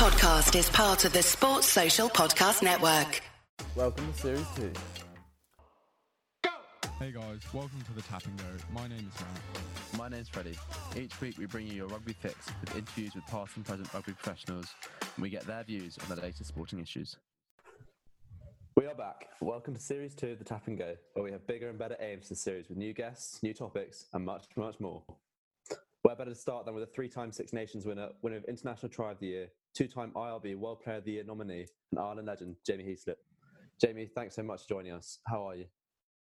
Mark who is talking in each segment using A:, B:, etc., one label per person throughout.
A: podcast is part of the Sports Social Podcast Network.
B: Welcome to Series 2.
C: Hey guys, welcome to the Tap and Go. My name is Matt.
D: My name is Freddie. Each week we bring you your rugby fix with interviews with past and present rugby professionals, and we get their views on the latest sporting issues.
B: We are back. Welcome to Series 2 of the Tap and Go, where we have bigger and better aims for the series with new guests, new topics, and much, much more. Where better to start than with a three time Six Nations winner, winner of International Try of the Year, two time IRB World Player of the Year nominee, and Ireland legend, Jamie Heaslip. Jamie, thanks so much for joining us. How are you?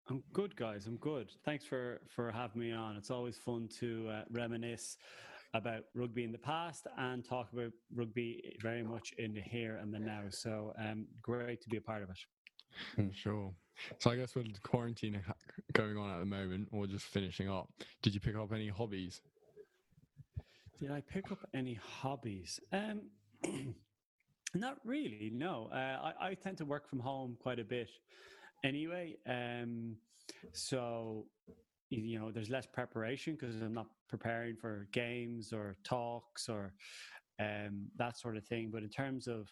E: I'm good, guys. I'm good. Thanks for for having me on. It's always fun to uh, reminisce about rugby in the past and talk about rugby very much in the here and the now. So, um, great to be a part of it.
C: Sure. So I guess with quarantine going on at the moment, or just finishing up, did you pick up any hobbies?
E: Did I pick up any hobbies? Um, not really. No, uh, I, I tend to work from home quite a bit anyway. Um, so you know, there's less preparation because I'm not preparing for games or talks or um, that sort of thing. But in terms of,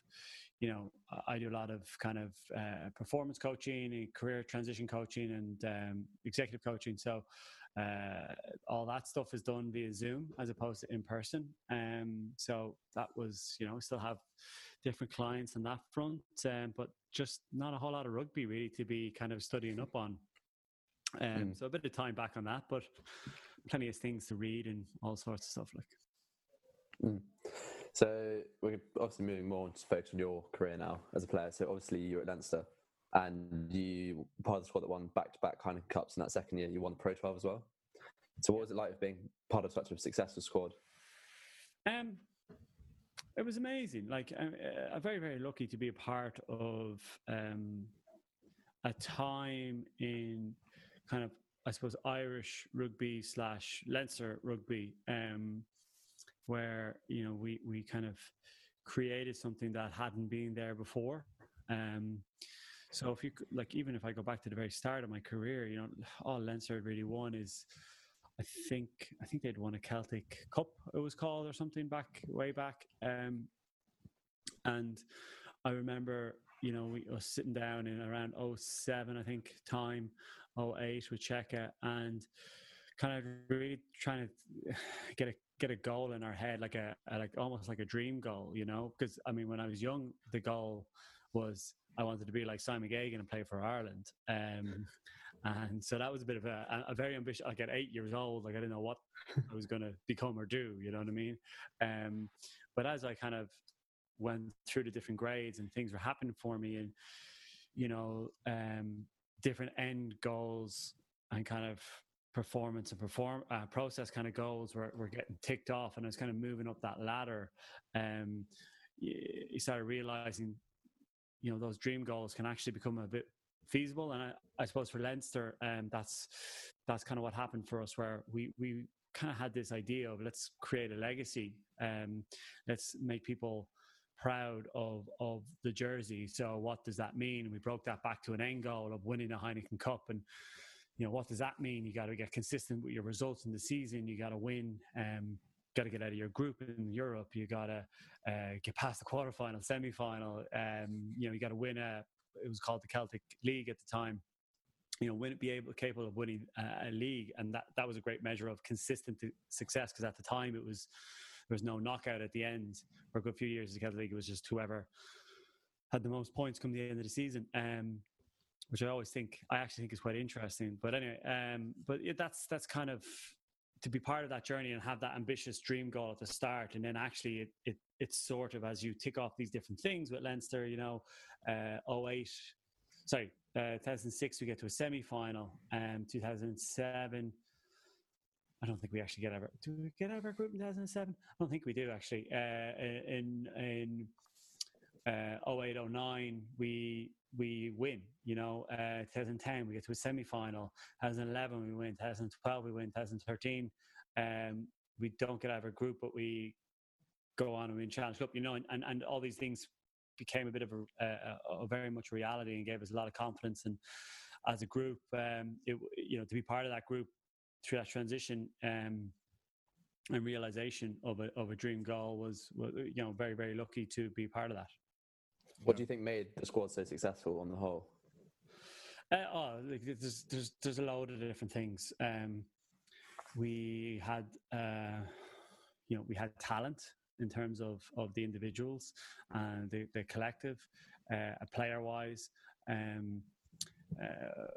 E: you know, I- do a lot of kind of uh, performance coaching, and career transition coaching, and um, executive coaching. So uh, all that stuff is done via Zoom as opposed to in person. Um, so that was, you know, still have different clients on that front, um, but just not a whole lot of rugby really to be kind of studying up on. Um,
B: Mm.
E: So a bit of time back on that, but plenty of things to read and all sorts of stuff like.
B: Mm. So we're obviously moving more to focus on your career now as a player. So obviously you're at Leinster and you part of the squad that won back-to-back kind of cups in that second year. You won the Pro 12 as well. So what was it like being part of such a successful squad?
E: Um, it was amazing. Like I'm, uh, I'm very, very lucky to be a part of um, a time in kind of, I suppose, Irish rugby slash Leinster rugby, um, where you know we we kind of created something that hadn't been there before. Um, so if you like, even if I go back to the very start of my career, you know, all Leinster really won is I think I think they'd won a Celtic Cup. It was called or something back way back. Um, and I remember, you know, we were sitting down in around 07, I think, time 08 with Cheika and kind of really trying to get a get a goal in our head, like a, a like almost like a dream goal, you know. Because I mean, when I was young, the goal was I wanted to be like Simon Geoghegan and play for Ireland. Um, and so that was a bit of a, a very ambitious. Like at eight years old, like I didn't know what I was going to become or do. You know what I mean? Um, but as I kind of went through the different grades and things were happening for me, and you know, um, different end goals and kind of performance and perform uh, process kind of goals were, were getting ticked off, and I was kind of moving up that ladder. Um, you, you started realizing, you know, those dream goals can actually become a bit feasible. And I, I suppose for Leinster, um, that's that's kind of what happened for us, where we we kind of had this idea of let's create a legacy, um, let's make people proud of of the jersey. So what does that mean? We broke that back to an end goal of winning a Heineken Cup, and you know what does that mean? You got to get consistent with your results in the season. You got to win. Um, got to get out of your group in Europe. You got to uh, get past the quarterfinal, semi-final. Um, you know, you got to win a. It was called the Celtic League at the time. You know, win, be able capable of winning a, a league, and that that was a great measure of consistent success. Because at the time, it was there was no knockout at the end. For a good few years, the Celtic League it was just whoever had the most points come the end of the season. Um, which I always think I actually think is quite interesting. But anyway, um, but yeah, that's that's kind of to be part of that journey and have that ambitious dream goal at the start, and then actually it, it it's sort of as you tick off these different things with Leinster, you know, uh, 08, sorry, uh, 2006 we get to a semi final, um, 2007. I don't think we actually get out of our, do we get our group in 2007? I don't think we do actually. Uh, in in uh, 08, 09, we we win. You know, uh, 2010 we get to a semi final. 2011 we win. 2012 we win. 2013 um, we don't get out of our group, but we go on and win Challenge Cup. You know, and, and, and all these things became a bit of a, a, a very much reality and gave us a lot of confidence. And as a group, um, it, you know, to be part of that group through that transition, um, and realization of a of a dream goal was, was you know very very lucky to be part of that.
B: What do you think made the squad so successful on the whole?
E: Uh, oh, like, there's there's there's a load of different things. Um, we had uh, you know we had talent in terms of of the individuals and the, the collective, uh, player wise, um, uh,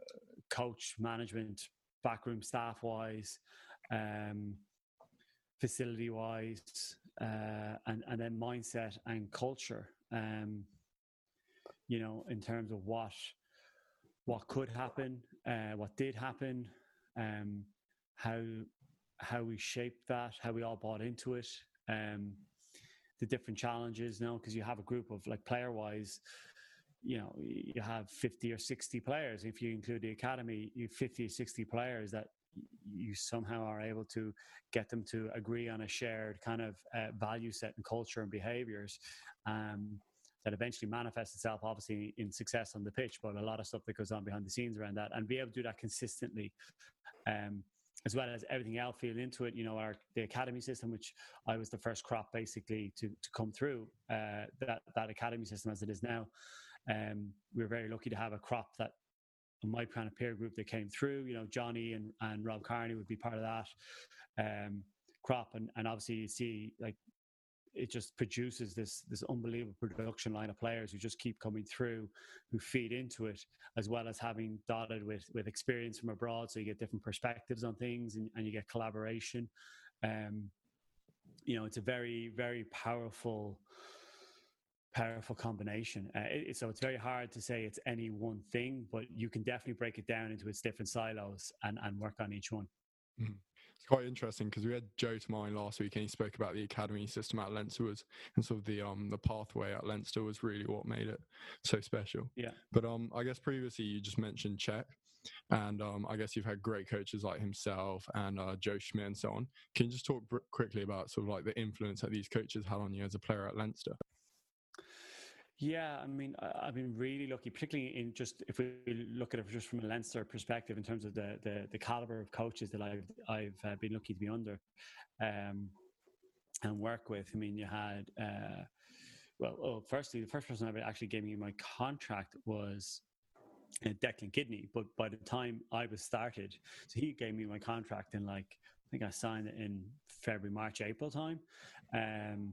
E: coach management, backroom staff wise, um, facility wise, uh, and and then mindset and culture. Um, you know, in terms of what what could happen, uh, what did happen, um, how how we shaped that, how we all bought into it, um, the different challenges. You know, because you have a group of like player wise, you know, you have fifty or sixty players. If you include the academy, you fifty or sixty players that you somehow are able to get them to agree on a shared kind of uh, value set and culture and behaviors. Um, that eventually manifests itself obviously in success on the pitch, but a lot of stuff that goes on behind the scenes around that and be able to do that consistently. Um, as well as everything else feeding into it, you know, our the academy system, which I was the first crop basically to to come through uh, that that academy system as it is now. Um, we are very lucky to have a crop that my kind of peer group that came through. You know, Johnny and, and Rob Kearney would be part of that um, crop, and and obviously you see like it just produces this this unbelievable production line of players who just keep coming through, who feed into it, as well as having dotted with with experience from abroad, so you get different perspectives on things and, and you get collaboration. Um, you know, it's a very very powerful powerful combination. Uh, it, so it's very hard to say it's any one thing, but you can definitely break it down into its different silos and and work on each one.
C: Mm it's quite interesting because we had Joe Tomane last week and he spoke about the academy system at Leinster was and sort of the um the pathway at Leinster was really what made it so special.
E: Yeah.
C: But um I guess previously you just mentioned Czech and um I guess you've had great coaches like himself and uh, Joe Schmidt and so on. Can you just talk br- quickly about sort of like the influence that these coaches had on you as a player at Leinster?
E: Yeah, I mean, I've been really lucky, particularly in just if we look at it just from a Leinster perspective in terms of the the, the caliber of coaches that I've I've uh, been lucky to be under um, and work with. I mean, you had uh, well, oh, firstly, the first person that actually gave me my contract was uh, Declan Kidney, but by the time I was started, so he gave me my contract in like I think I signed it in February, March, April time, um,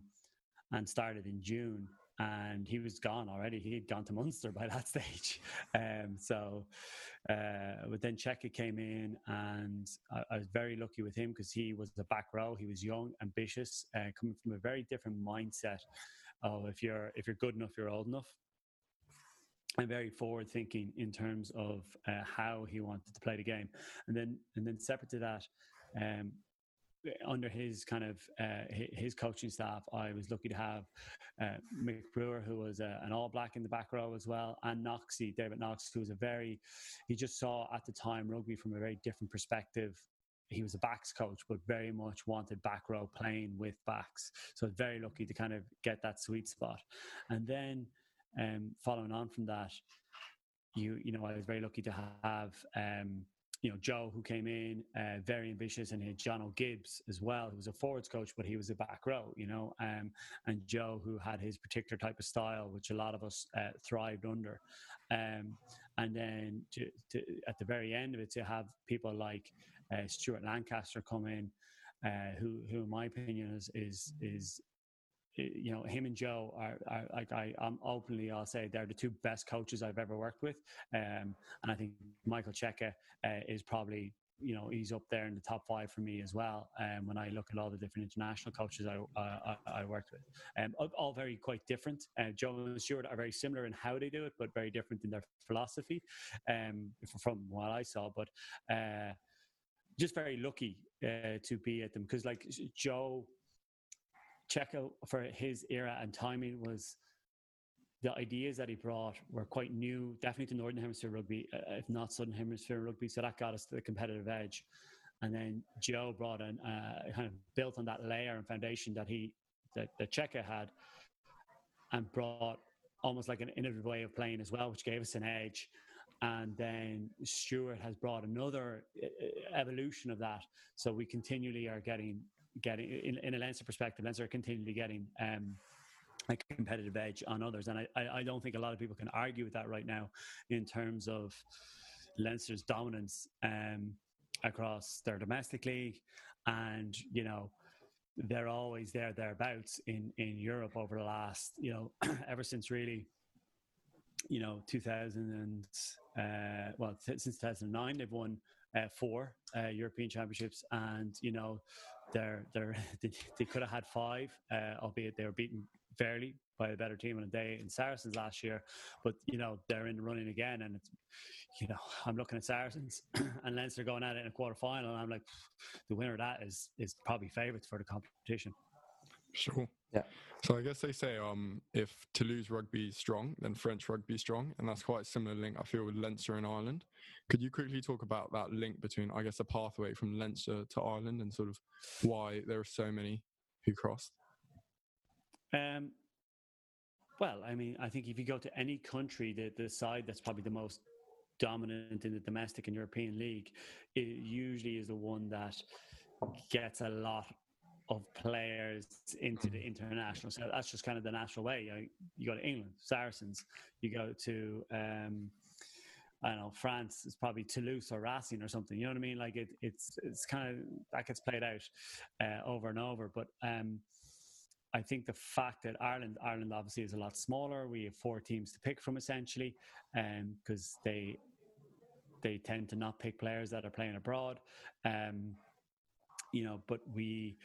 E: and started in June and he was gone already. He had gone to Munster by that stage. Um, so, uh, but then Cheika came in, and I, I, was very lucky with him because he was the back row. He was young, ambitious, uh, coming from a very different mindset of if you're if you're good enough, you're old enough. And very forward thinking in terms of uh, how he wanted to play the game, and then and then separate to that, um, under his kind of uh, his coaching staff, I was lucky to have uh, Mick Brewer, who was uh, an All Black in the back row as well, and Knoxy, David Knox, who was a very, he just saw at the time rugby from a very different perspective. He was a backs coach, but very much wanted back row playing with backs. So very lucky to kind of get that sweet spot. And then um, following on from that, you you know I was very lucky to have um, you know, Joe, who came in uh, very ambitious, and he had Jono Gibbes as well, who was a forwards coach, but he was a back row, you know, um, and Joe, who had his particular type of style, which a lot of us uh, thrived under. Um, and then to, to, at the very end of it, to have people like uh, Stuart Lancaster come in, uh, who, who in my opinion is is is you know, him and Joe are, are like I, am openly, I'll say they're the two best coaches I've ever worked with, um, and I think Michael Cheika uh, is probably, you know, he's up there in the top five for me as well. Um, when I look at all the different international coaches I, I, I worked with, um, all very quite different. Uh, Joe and Stuart are very similar in how they do it, but very different in their philosophy, um, from what I saw. But uh, just very lucky uh, to be at them because, like Joe Cheika for his era and timing was the ideas that he brought were quite new, definitely to Northern Hemisphere rugby, uh, if not Southern Hemisphere rugby. So that got us to the competitive edge. And then Joe brought in, uh, kind of built on that layer and foundation that he, that, that had, and brought almost like an innovative way of playing as well, which gave us an edge. And then Stuart has brought another uh, uh, evolution of that. So we continually are getting getting in, in a Leinster perspective. Leinster are continually getting um, a competitive edge on others, and I, I, don't think a lot of people can argue with that right now in terms of Leinster's dominance um, across their domestic league, and you know they're always there thereabouts in in Europe over the last you know ever since really you know 2000 and uh, well since 2009 they've won uh, four uh, European championships and you know they're they're they, they could have had five uh, albeit they were beaten fairly by a better team on a day in Saracens last year but you know they're in the running again and it's you know I'm looking at Saracens and Leinster going at it in a quarter final and I'm like the winner of that is is probably favourites for the competition
C: Sure.
B: Yeah.
C: So I guess they say um, if Toulouse rugby is strong, then French rugby is strong, and that's quite a similar link I feel with Leinster and Ireland. Could you quickly talk about that link between, I guess, the pathway from Leinster to Ireland and sort of why there are so many who crossed?
E: Um, well, I mean, I think if you go to any country, the, the side that's probably the most dominant in the domestic and European league, it usually is the one that gets a lot of players into the international. So that's just kind of the natural way. You, know, you go to England, Saracens. You go to um, I don't know France. It's probably Toulouse or Racing or something. You know what I mean? Like it, it's it's kind of that gets played out uh, over and over. But um, I think the fact that Ireland, Ireland obviously is a lot smaller. We have four teams to pick from essentially, because um, they they tend to not pick players that are playing abroad. Um, you know, but we,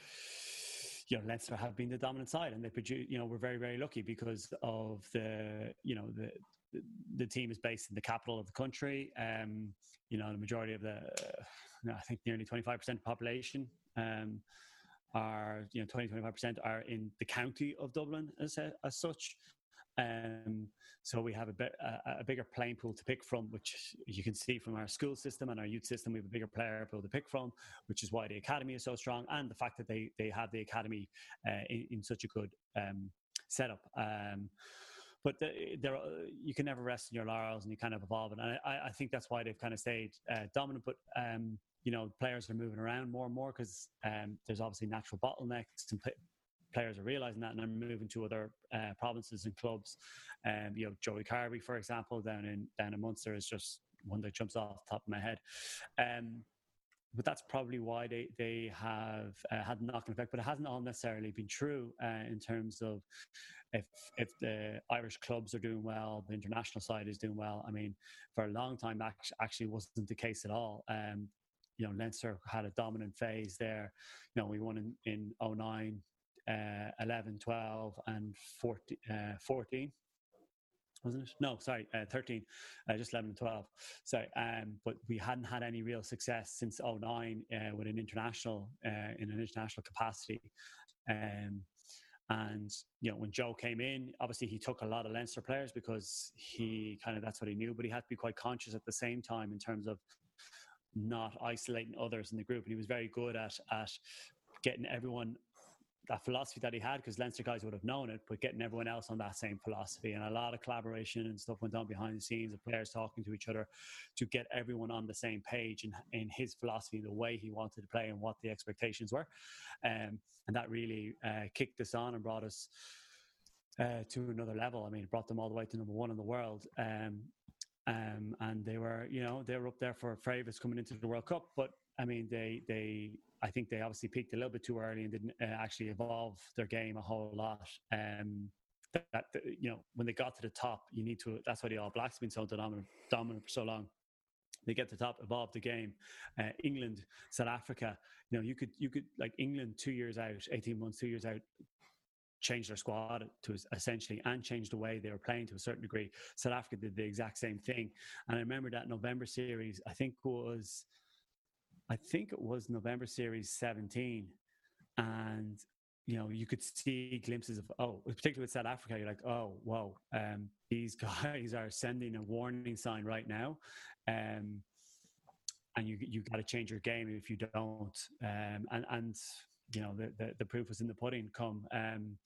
E: you know, Leinster have been the dominant side, and they produce. You know, we're very very lucky because of the, you know, the the team is based in the capital of the country. Um, you know, the majority of the, uh, I think nearly 25% of the population um, are, you know, 20, 25% are in the county of Dublin as, as such. Um, so we have a, bit, a, a, bigger playing pool to pick from, which you can see from our school system and our youth system. We have a bigger player pool to pick from, which is why the academy is so strong, and the fact that they they have the academy uh, in, in, such a good um, setup. Um, but there, you can never rest in your laurels, and you kind of evolve. And I, I think that's why they've kind of stayed uh, dominant. But um, you know, players are moving around more and more because um, there's obviously natural bottlenecks and players are realizing that and are moving to other uh, provinces and clubs. Um, you know, Joey Carbery, for example, down in down in Munster is just one that jumps off the top of my head. Um, but that's probably why they they have uh, had knock-on effect. But it hasn't all necessarily been true uh, in terms of if if the Irish clubs are doing well, the international side is doing well. I mean, for a long time, that actually wasn't the case at all. Um, you know, Leinster had a dominant phase there. You know, we won in, in 09, uh, 11, 12, and 14, uh, 14 wasn't it? No, sorry, uh, 13, uh, just 11 and 12. Sorry, um, but we hadn't had any real success since 09 uh, with an international, uh, in an international capacity. Um, and, you know, when Joe came in, obviously he took a lot of Leinster players because he kind of, that's what he knew, but he had to be quite conscious at the same time in terms of not isolating others in the group. And he was very good at, at getting everyone that philosophy that he had because Leinster guys would have known it, but getting everyone else on that same philosophy and a lot of collaboration and stuff went on behind the scenes of players talking to each other to get everyone on the same page in, in his philosophy, the way he wanted to play and what the expectations were. Um, and that really uh, kicked us on and brought us uh, to another level. I mean, it brought them all the way to number one in the world. Um, um, and they were, you know, they were up there for favourites coming into the World Cup. But I mean, they they I think they obviously peaked a little bit too early and didn't uh, actually evolve their game a whole lot. Um, that, that, you know, when they got to the top, you need to. That's why the All Blacks have been so dominant, dominant for so long. They get to the top, evolve the game. Uh, England, South Africa. You know, you could you could like England two years out, eighteen months, two years out, change their squad to essentially and change the way they were playing to a certain degree. South Africa did the exact same thing, and I remember that November series. I think was I think it was November Series 17. And, you know, you could see glimpses of, oh, particularly with South Africa, you're like, oh, whoa, um, these guys are sending a warning sign right now. Um, and you you got to change your game if you don't. Um, and, and, you know, the, the, the, proof was in the pudding come um,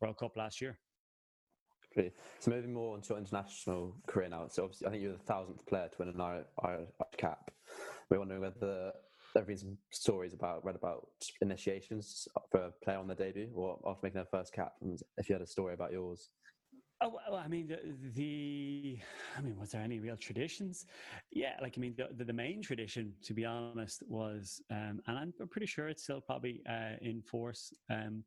E: World Cup last year.
B: Great. So moving more onto your international career now. So obviously, I think you're the thousandth player to win an Irish cap. We're wondering whether there have been some stories about read about initiations for a player on their debut or after making their first cap. And if you had a story about yours.
E: Oh, well, I mean, the, the, I mean, was there any real traditions? Yeah, like, I mean, the, the main tradition, to be honest, was, um, and I'm pretty sure it's still probably uh, in force, um,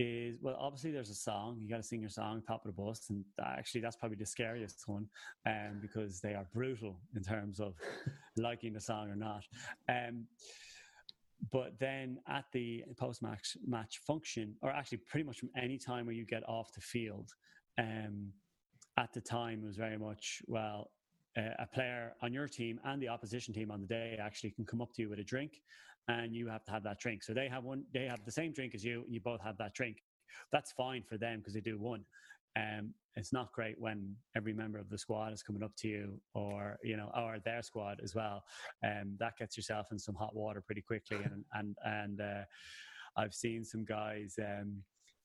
E: is, well, obviously there's a song, you got to sing your song, top of the bus. And actually, that's probably the scariest one um, because they are brutal in terms of liking the song or not. Um, but then at the post match match function, or actually pretty much from any time where you get off the field, um, at the time it was very much well uh, a player on your team and the opposition team on the day actually can come up to you with a drink and you have to have that drink. So they have one they have the same drink as you and you both have that drink. That's fine for them because they do one. Um, it's not great when every member of the squad is coming up to you or you know or their squad as well. Um, that gets yourself in some hot water pretty quickly and and and uh, i've seen some guys um,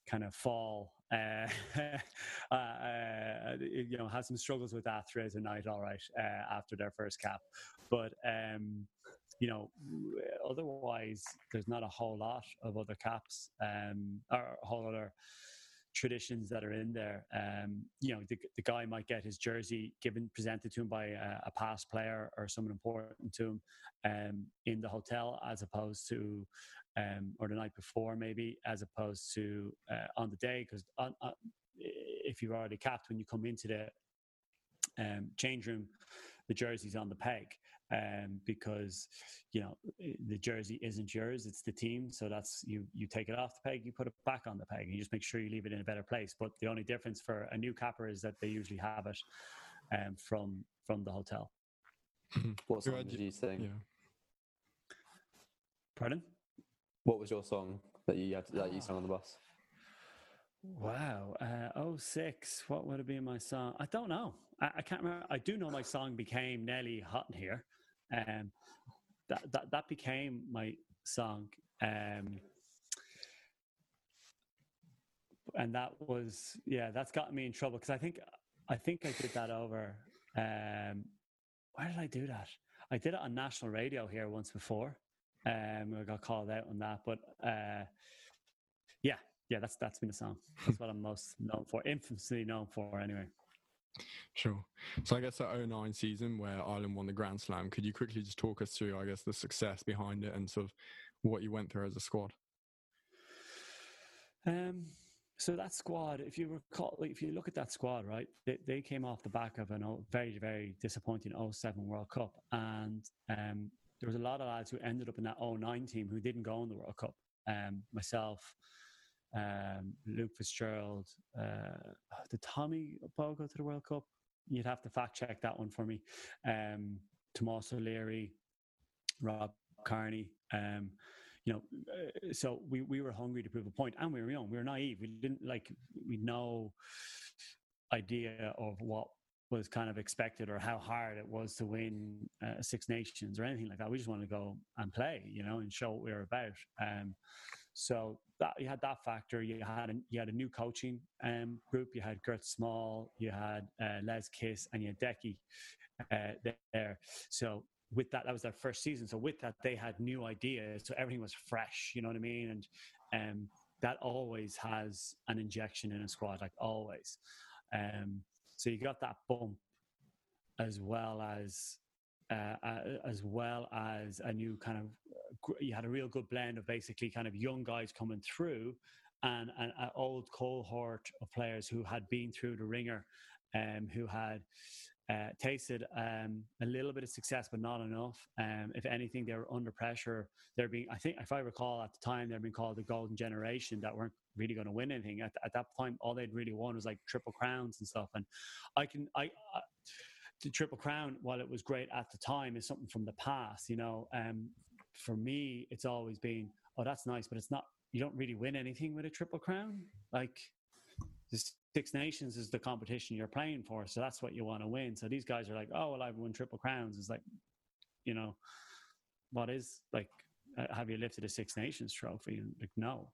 E: kind of fall, uh, uh, uh, you know, had some struggles with that throughout the night, all right, uh, after their first cap. But, um, you know, otherwise, there's not a whole lot of other caps um, or a whole other traditions that are in there. Um, you know, the, the guy might get his jersey given, presented to him by a, a past player or someone important to him um, in the hotel, as opposed to um, or the night before, maybe, as opposed to uh, on the day. Because uh, if you're already capped when you come into the um, change room, the jersey's on the peg um, because you know the jersey isn't yours; it's the team. So that's you. You take it off the peg, you put it back on the peg, and you just make sure you leave it in a better place. But the only difference for a new capper is that they usually have it um, from from the hotel.
B: what song did you sing? Yeah.
E: Pardon?
B: What was your song that you had to, that you sang on the bus?
E: Wow. Uh, 06. What would have been my song? I don't know. I, I, can't remember. I do know my song became Nelly Hot in Here. Um, that, that, that became my song. Um, and that was, yeah, that's gotten me in trouble because I think, I think I did that over. Um, where did I do that? I did it on national radio here once before. Um, I got called out on that, but uh, yeah, yeah, that's that's been the song. That's what I'm most known for, infamously known for, anyway.
C: Sure. So I guess that 09 season where Ireland won the Grand Slam, could you quickly just talk us through, I guess, the success behind it and sort of what you went through as a squad?
E: Um, so that squad, if you recall, if you look at that squad, right, they, they came off the back of a very, very disappointing 07 World Cup, and um, there was a lot of lads who ended up in that 09 team who didn't go in the World Cup. Um, myself, um, Luke Fitzgerald, uh, did Tommy Bowe go to the World Cup? You'd have to fact check that one for me. Um, Tomas O'Leary, Rob Kearney. Um, you know, uh, so we, we were hungry to prove a point, and we were young. We were naive. We didn't like we no idea of what was kind of expected or how hard it was to win uh, Six Nations or anything like that. We just wanted to go and play, you know, and show what we were about. Um, so that you had that factor. You had a, you had a new coaching um, group. You had Gert Smal, you had uh, Les Kiss, and you had Decky uh, there. So with that, that was their first season. So with that, they had new ideas. So everything was fresh. You know what I mean? And um, that always has an injection in a squad, like always. Um, so you got that bump as well as uh, uh, as well as a new kind of you had a real good blend of basically kind of young guys coming through and an, old cohort of players who had been through the ringer um, who had uh, tasted um, a little bit of success, but not enough. Um, if anything, they were under pressure. They're being, I think, if I recall at the time, they're being called the golden generation that weren't really going to win anything. At, at that point all they'd really won was like triple crowns and stuff. And I can, I, I the triple crown, while it was great at the time, is something from the past. You know, um, for me, it's always been, oh, that's nice, but it's not. You don't really win anything with a triple crown. Like the Six Nations is the competition you're playing for, so that's what you want to win. So these guys are like, oh, well, I've won triple crowns. It's like, you know, what is like? Uh, have you lifted a Six Nations trophy? Like, no.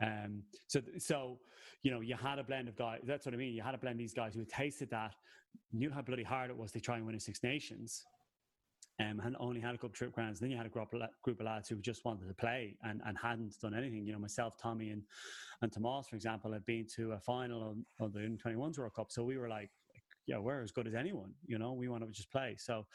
E: Um, so, so you know, you had a blend of guys. That's what I mean. You had a blend of these guys who tasted that, knew how bloody hard it was to try and win a Six Nations, um, and only had a couple trip grounds. Then you had a group of, lads who just wanted to play and, and hadn't done anything. You know, myself, Tommy, and and Tomas, for example, had been to a final of, of the 21s World Cup. So we were like, yeah, we're as good as anyone. You know, we want to just play. So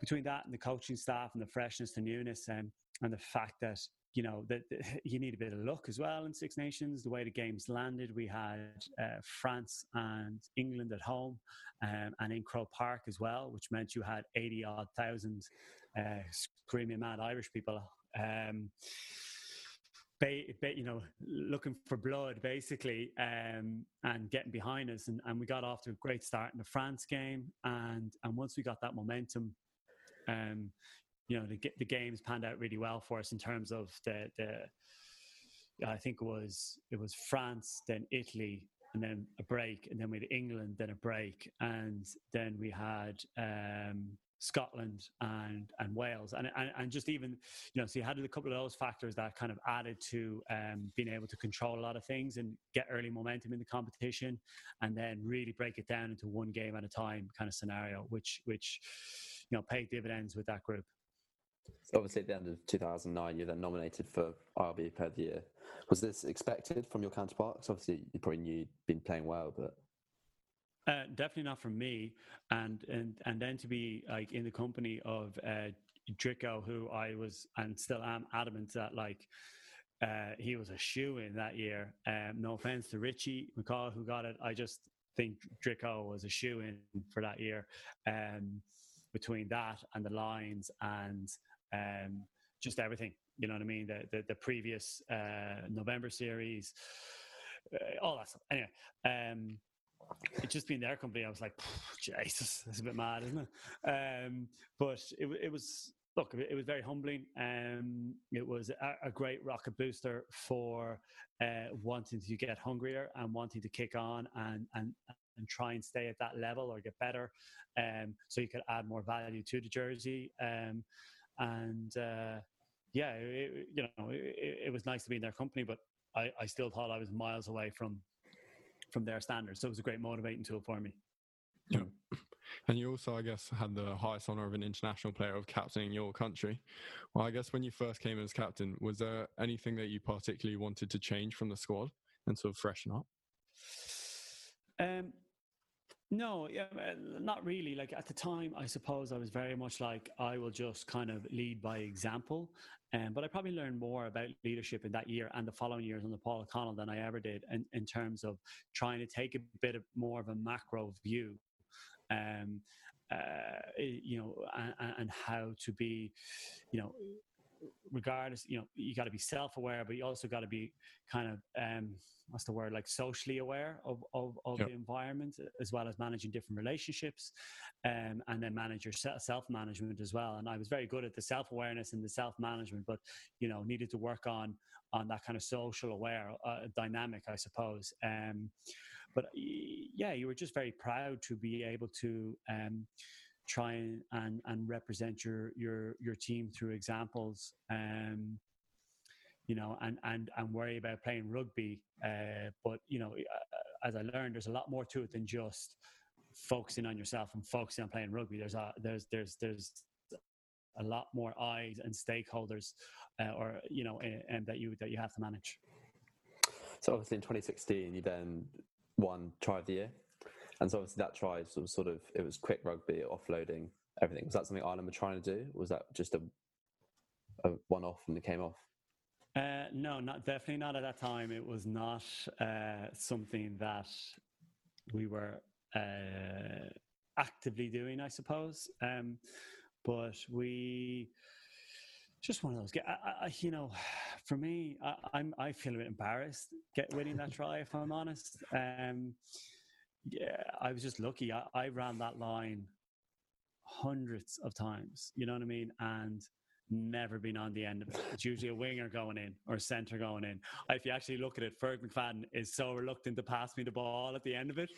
E: between that and the coaching staff and the freshness, the newness, and and the fact that you know that you need a bit of luck as well in Six Nations. The way the games landed, we had uh, France and England at home, um, and in Croke Park as well, which meant you had eighty odd thousand uh, screaming mad Irish people. Um, Ba- ba- you know, looking for blood basically, um, and getting behind us, and, and we got off to a great start in the France game, and and once we got that momentum, um, you know, the the games panned out really well for us in terms of the the. I think it was it was France, then Italy, and then a break, and then we had England, then a break, and then we had um, Scotland and and Wales, and, and and just even you know, so you had a couple of those factors that kind of added to um, being able to control a lot of things and get early momentum in the competition, and then really break it down into one game at a time kind of scenario, which which you know paid dividends with that group.
B: Obviously, at the end of 2009, you're then nominated for RB Player of the Year. Was this expected from your counterparts? Obviously, you probably knew you'd been playing well, but
E: uh, definitely not from me. And and and then to be like in the company of uh, who I was and still am adamant that like uh, he was a shoe in that year. Um, no offense to Richie McCaw who got it. I just think Drico was a shoe in for that year. Um, between that and the Lions and um, just everything, you know what I mean? The the, the previous uh, November series, uh, all that stuff. Anyway. Um, it just being their company, I was like, Jesus, that's a bit mad, isn't it? Um, but it, it was look, it was very humbling. Um, it was a, a, great rocket booster for uh, wanting to get hungrier and wanting to kick on and and and try and stay at that level or get better. Um, so you could add more value to the jersey. Um, and uh, yeah, it, you know, it, it, was nice to be in their company, but I, I still thought I was miles away from from their standards. So it was a great motivating tool for me.
C: Yeah. And you also, I guess, had the highest honor of an international player of captaining your country. Well, I guess when you first came as captain, was there anything that you particularly wanted to change from the squad and sort of freshen up?
E: Um, no, yeah, uh, not really. Like at the time, I suppose I was very much like I will just kind of lead by example. Um, but I probably learned more about leadership in that year and the following years under Paul O'Connell than I ever did in, in terms of trying to take a bit of more of a macro view. Um, uh, you know, and, and how to be, you know, regardless, you know, you got to be self-aware, but you also got to be kind of um, what's the word like socially aware of of, of yep. the environment as well as managing different relationships, um, and then manage your self management as well. And I was very good at the self awareness and the self management, but you know, needed to work on on that kind of social aware uh, dynamic, I suppose. Um, but yeah, you were just very proud to be able to. Um, try and, and, and represent your your your team through examples um you know and and and worry about playing rugby. Uh but you know as i learned there's a lot more to it than just focusing on yourself and focusing on playing rugby. There's a there's there's there's a lot more eyes and stakeholders uh, or you know and that you that you have to manage.
B: So obviously in 2016 you then won try of the year and so obviously that try was sort of it was quick rugby, offloading, everything. Was that something Ireland were trying to do? was that just a, a one off and it came off?
E: Uh, no, not definitely not at that time. It was not uh, something that we were uh, actively doing, I suppose. Um, but we just one of those. I, I, you know, for me, I, am I feel a bit embarrassed get winning that try. If I'm honest, um, yeah, I was just lucky. I, I ran that line hundreds of times. You know what I mean? And never been on the end of it. It's usually a winger going in or a centre going in. If you actually look at it, Ferg McFadden is so reluctant to pass me the ball at the end of it,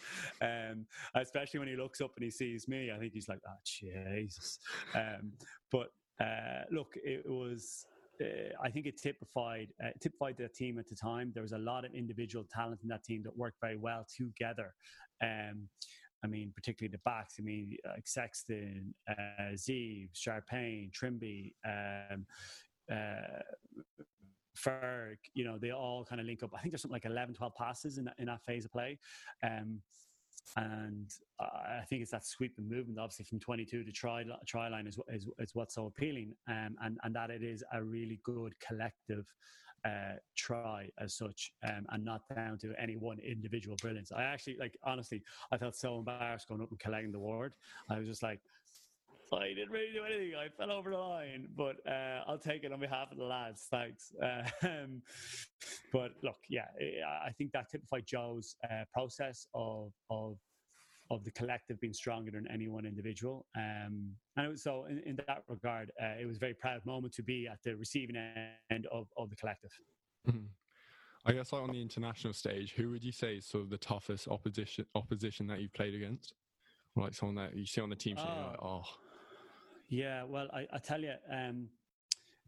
E: um, especially when he looks up and he sees me. I think he's like, "Oh Jesus!" Um, but uh, look, it was I think it typified uh, typified the team at the time. There was a lot of individual talent in that team that worked very well together. Um, I mean, particularly the backs. I mean, like Sexton, uh, Sharpain, Trimby, um, uh, Ferg, you know, they all kind of link up. I think there's something like 11, 12 passes in that, in that phase of play. Um, and I think it's that sweeping movement, obviously from 22 to try try line is, is, is what's so appealing, um, and and that it is a really good collective uh, try as such, um, and not down to any one individual brilliance. I actually like honestly, I felt so embarrassed going up and collecting the ward. I was just like. I didn't really do anything. I fell over the line, but uh, I'll take it on behalf of the lads. Thanks. Um, but look, yeah, I think that typified Joe's uh, process of of of the collective being stronger than any one individual. Um, and was, so, in, in, that regard, uh, it was a very proud moment to be at the receiving end of, of the collective.
C: Mm-hmm. I guess like on the international stage, who would you say is sort of the toughest opposition opposition that you've played against? Like someone that you see on the team, oh. like, oh.
E: Yeah, well, I, I tell you, um,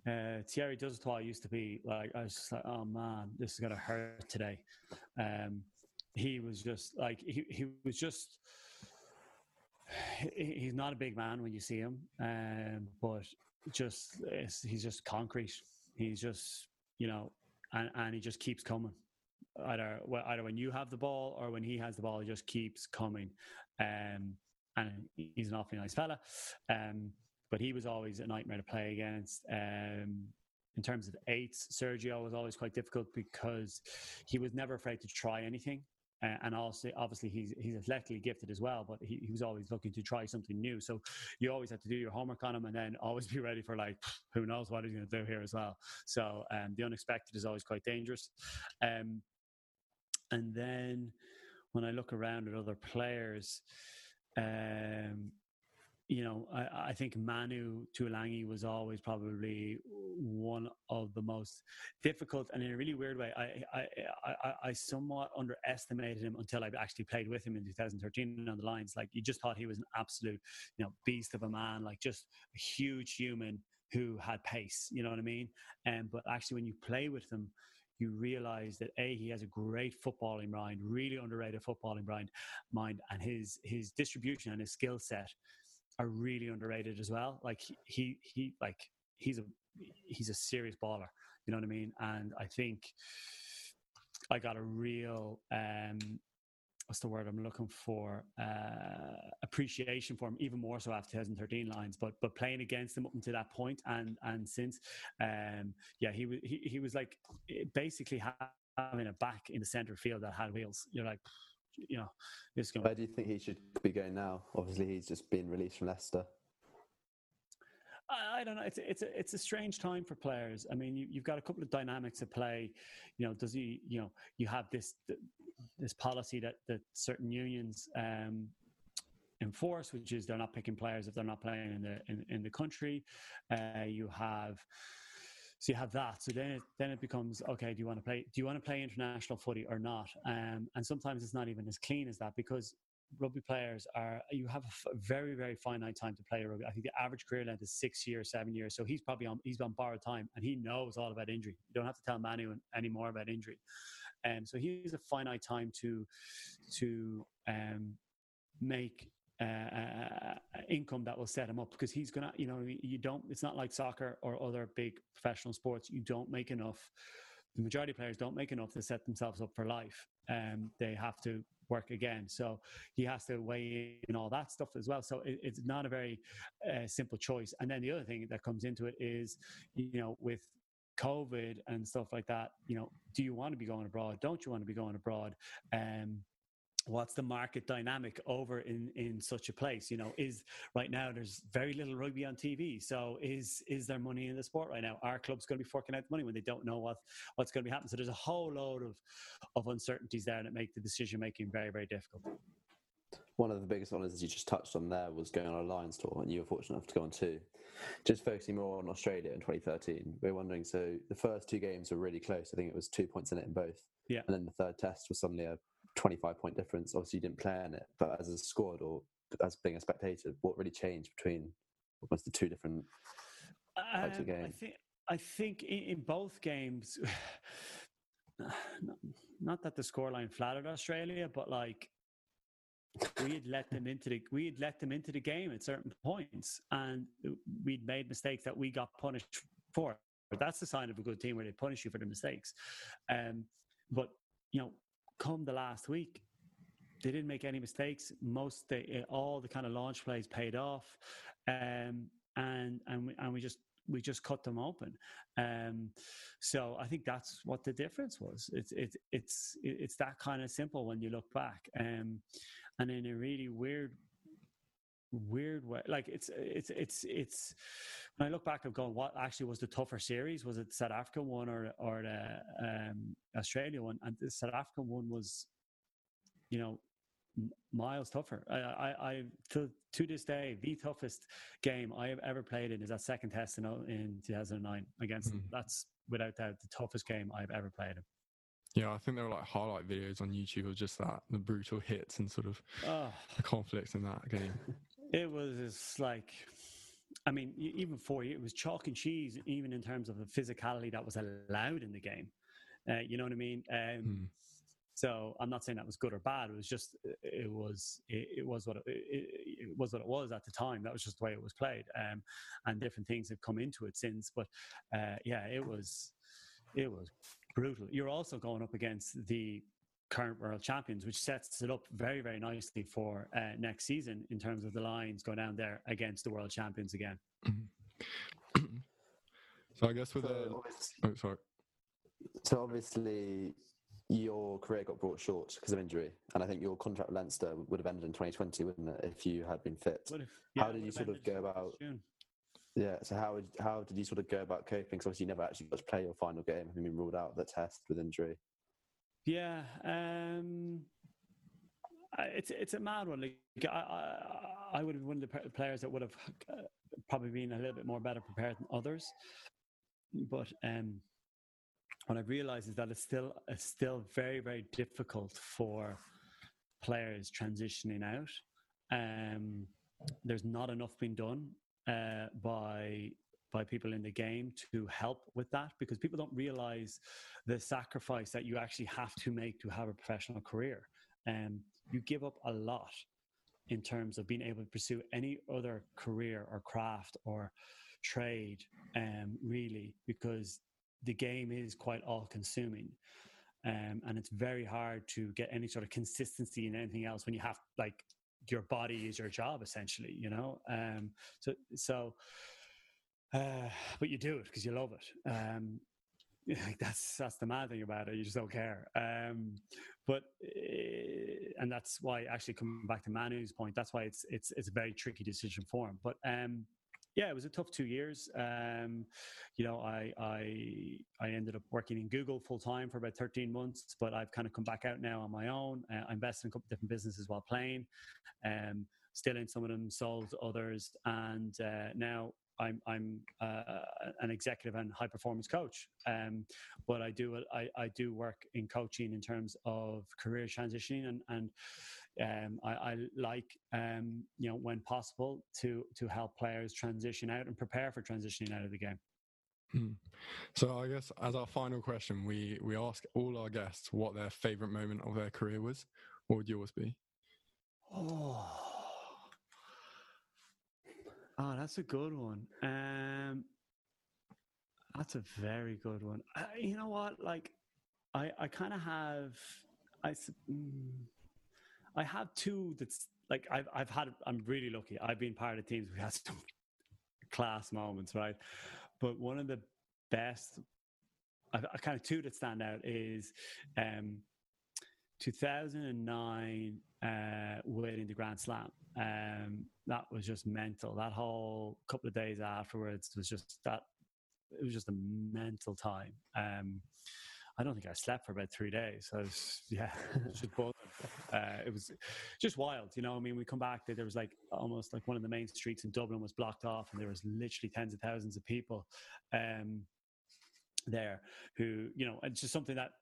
E: uh, Thierry Dusautoir used to be like, I was just like, oh man, this is going to hurt today. Um, he was just like, he, he was just, he, he's not a big man when you see him, um, but just, he's just concrete. He's just, you know, and, and he just keeps coming. Either, well, either when you have the ball or when he has the ball, he just keeps coming. Um, and he's an awfully nice fella. Um, but he was always a nightmare to play against. Um, in terms of eights, Sergio was always quite difficult because he was never afraid to try anything. Uh, and also, obviously, he's he's athletically gifted as well, but he, he was always looking to try something new. So you always have to do your homework on him, and then always be ready for like who knows what he's going to do here as well. So um, the unexpected is always quite dangerous. Um, and then when I look around at other players, um, you know, I, I, think Manu Tuilagi was always probably one of the most difficult, and in a really weird way, I, I, I, I somewhat underestimated him until I actually played with him in 2013 on the Lions. Like you just thought he was an absolute, you know, beast of a man, like just a huge human who had pace. You know what I mean? And um, but actually, when you play with him, you realize that a he has a great footballing mind, really underrated footballing mind, mind, and his his distribution and his skill set are really underrated as well. Like he, he, like he's a he's a serious baller. You know what I mean? And I think I got a real um, what's the word I'm looking for? Uh, appreciation for him, even more so after 2013 Lions. But but playing against him up until that point and and since, um, yeah, he was he, he was like basically having a back in the center field that had wheels. You're like, you know, it's going.
B: Where do you think he should be going now? Obviously, he's just been released from Leicester.
E: I, don't know. It's a, it's a it's a strange time for players. I mean, you, have got a couple of dynamics at play. You know, does he? You know, you have this this policy that that certain unions um, enforce, which is they're not picking players if they're not playing in the in, in the country. Uh, you have so you have that. So then it, then it becomes okay. Do you want to play? Do you want to play international footy or not? Um, and sometimes it's not even as clean as that because rugby players are you have a very very finite time to play rugby. I think the average career length is six years, seven years. So he's probably on he's on borrowed time, and he knows all about injury. You don't have to tell Manu anymore about injury. And um, so he's a finite time to to um, make uh, uh, income that will set him up because he's gonna, you know, you don't. It's not like soccer or other big professional sports. You don't make enough. The majority of players don't make enough to set themselves up for life. Um, they have to work again. So he has to weigh in all that stuff as well. So it, it's not a very uh, simple choice. And then the other thing that comes into it is, you know, with COVID and stuff like that, you know, do you want to be going abroad? Don't you want to be going abroad? Um, what's the market dynamic over in in such a place you know is right now there's very little rugby on tv so is is there money in the sport right now our club's going to be forking out the money when they don't know what what's going to be happening so there's a whole load of of uncertainties there that make the decision making very very difficult
B: one of the biggest honours you just touched on there was going on a Lions tour, and you were fortunate enough to go on two. Just focusing more on Australia in 2013, we are wondering. So the first two games were really close. I think it was two points in it in both.
E: Yeah.
B: And then the third test was suddenly a 25 point difference. Obviously, you didn't play in it, but as a squad or as being a spectator, what really changed between almost the two different types um, of games?
E: I think, I think in, in both games, not, not that the scoreline flattered Australia, but like we had let them into the we had let them into the game at certain points, and we'd made mistakes that we got punished for. But that's the sign of a good team where they punish you for the mistakes. Um, but you know, come the last week, they didn't make any mistakes. Most they, eh, all the kind of launch plays paid off, um, and and we, and we just we just cut them open. Um, so I think that's what the difference was. It's it's it's it's that kind of simple when you look back. Um, and in a really weird weird way like it's it's it's it's when i look back i've gone what actually was the tougher series was it the south africa one or or the um, australia one and the south african one was you know miles tougher. I, I, I to, to this day, the toughest game I have ever played in is that second test in, in 2009 against. Mm. That's without doubt the toughest game I've ever played in.
C: Yeah, I think there were like highlight videos on YouTube of just that, the brutal hits and sort of oh. the conflict in that game.
E: It was like, I mean, even for you, it was chalk and cheese, even in terms of the physicality that was allowed in the game. Uh, you know what I mean? Um, mm. So I'm not saying that was good or bad. It was just it was it, it was what it, it, was what it was at the time. That was just the way it was played. Um, and different things have come into it since. But uh, yeah, it was it was brutal. You're also going up against the current world champions, which sets it up very, very nicely for uh, next season in terms of the Lions go down there against the world champions again.
C: Mm-hmm. so I guess with so a, oh, sorry.
B: So obviously, your career got brought short because of injury, and I think your contract with Leinster would have ended in 2020, wouldn't it, if you had been fit? If, yeah, how did you sort of go about? June. Yeah, so how would, how did you sort of go about coping? Because obviously you never actually got to play your final game, having been ruled out of the test with injury.
E: Yeah, um, it's it's a mad one. Like I, I, I would have been one of the players that would have uh, probably been a little bit more better prepared than others, but um, what I've realized is that it's still it's still very very difficult for players transitioning out. Um, there's not enough being done uh, by by people in the game to help with that because people don't realize the sacrifice that you actually have to make to have a professional career. Um, you give up a lot in terms of being able to pursue any other career or craft or trade, um, really, because the game is quite all consuming. Um, and it's very hard to get any sort of consistency in anything else when you have like your body is your job essentially, you know. Um, so so, uh, but you do it because you love it. Um, that's that's the mad thing about it. You just don't care. Um, but uh, and that's why actually coming back to Manu's point, that's why it's it's it's a very tricky decision for him. But um, yeah, it was a tough two years. Um, you know, I, I I ended up working in Google full time for about 13 months, but I've kind of come back out now on my own. Uh, I invested in a couple different businesses while playing. Um, still in some of them, sold others, and uh, now I'm I'm uh, an executive and high performance coach. Um, but I do I, I do work in coaching in terms of career transitioning and and um, I, I, like um, you know when possible to to help players transition out and prepare for transitioning out of the game.
C: Hmm. So I guess as our final question, we we ask all our guests what their favorite moment of their career was. What would yours be?
E: Oh, oh, that's a good one. Um, that's a very good one. Uh, you know what? Like, I I kind of have I. Mm, I have two that's like I've I've had I'm really lucky. I've been part of teams we had some class moments, right? But one of the best I, I kind of two that stand out is um 2009 uh, winning the Grand Slam. Um, that was just mental. That whole couple of days afterwards was just that. It was just a mental time. Um, I don't think I slept for about three days. I was, yeah, just uh, it was just wild. You know, I mean, we come back, there was like almost like one of the main streets in Dublin was blocked off, and there was literally tens of thousands of people um, there who, you know, it's just something that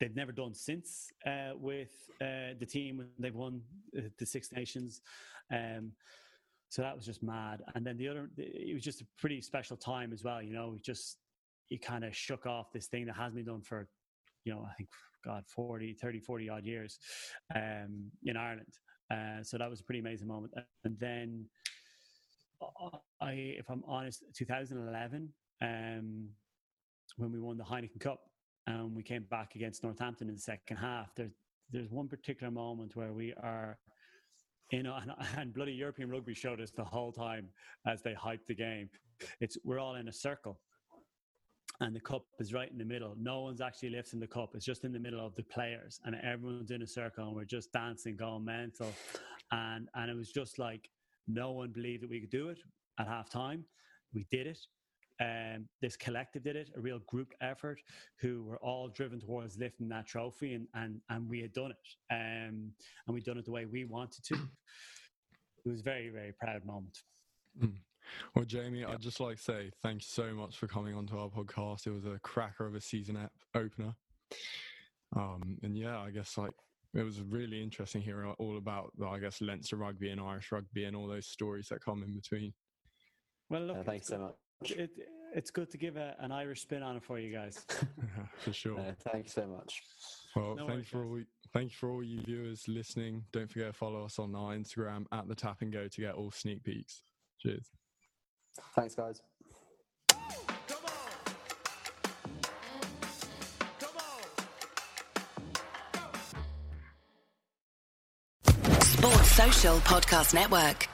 E: they've never done since uh, with uh, the team when they've won the Six Nations. Um, so that was just mad. And then the other, it was just a pretty special time as well. You know, It just you kind of shook off this thing that hasn't been done for you know, I think, God, 40, 30, 40 odd years um, in Ireland. Uh, so that was a pretty amazing moment. And then, I, if I'm honest, 2011, um, when we won the Heineken Cup, and we came back against Northampton in the second half. There's there's one particular moment where we are you know, and, bloody European rugby showed us the whole time as they hyped the game. It's we're all in a circle, and the cup is right in the middle. No one's actually lifting the cup; it's just in the middle of the players, and everyone's in a circle, and we're just dancing, going mental, and and it was just like no one believed that we could do it at half time. We did it. Um, this collective did it, a real group effort, who were all driven towards lifting that trophy, and and and we had done it, um, and we'd done it the way we wanted to. It was a very very proud moment.
C: Mm. Well, Jamie, I'd just like to say thank you so much for coming onto our podcast. It was a cracker of a season ep- opener. Um, and yeah, I guess like it was really interesting hearing all about, I guess, Leinster rugby and Irish rugby and all those stories that come in between.
E: Well, look,
B: thanks so much.
E: It, it's good to give a, an Irish spin on it for you guys.
C: for sure.
B: Uh, thank you so much.
C: Well, no thank you for all. Thank you for all you viewers listening. Don't forget to follow us on our Instagram at the Tap and Go to get all sneak peeks. Cheers.
B: Thanks, guys.
A: Sports Social Podcast Network.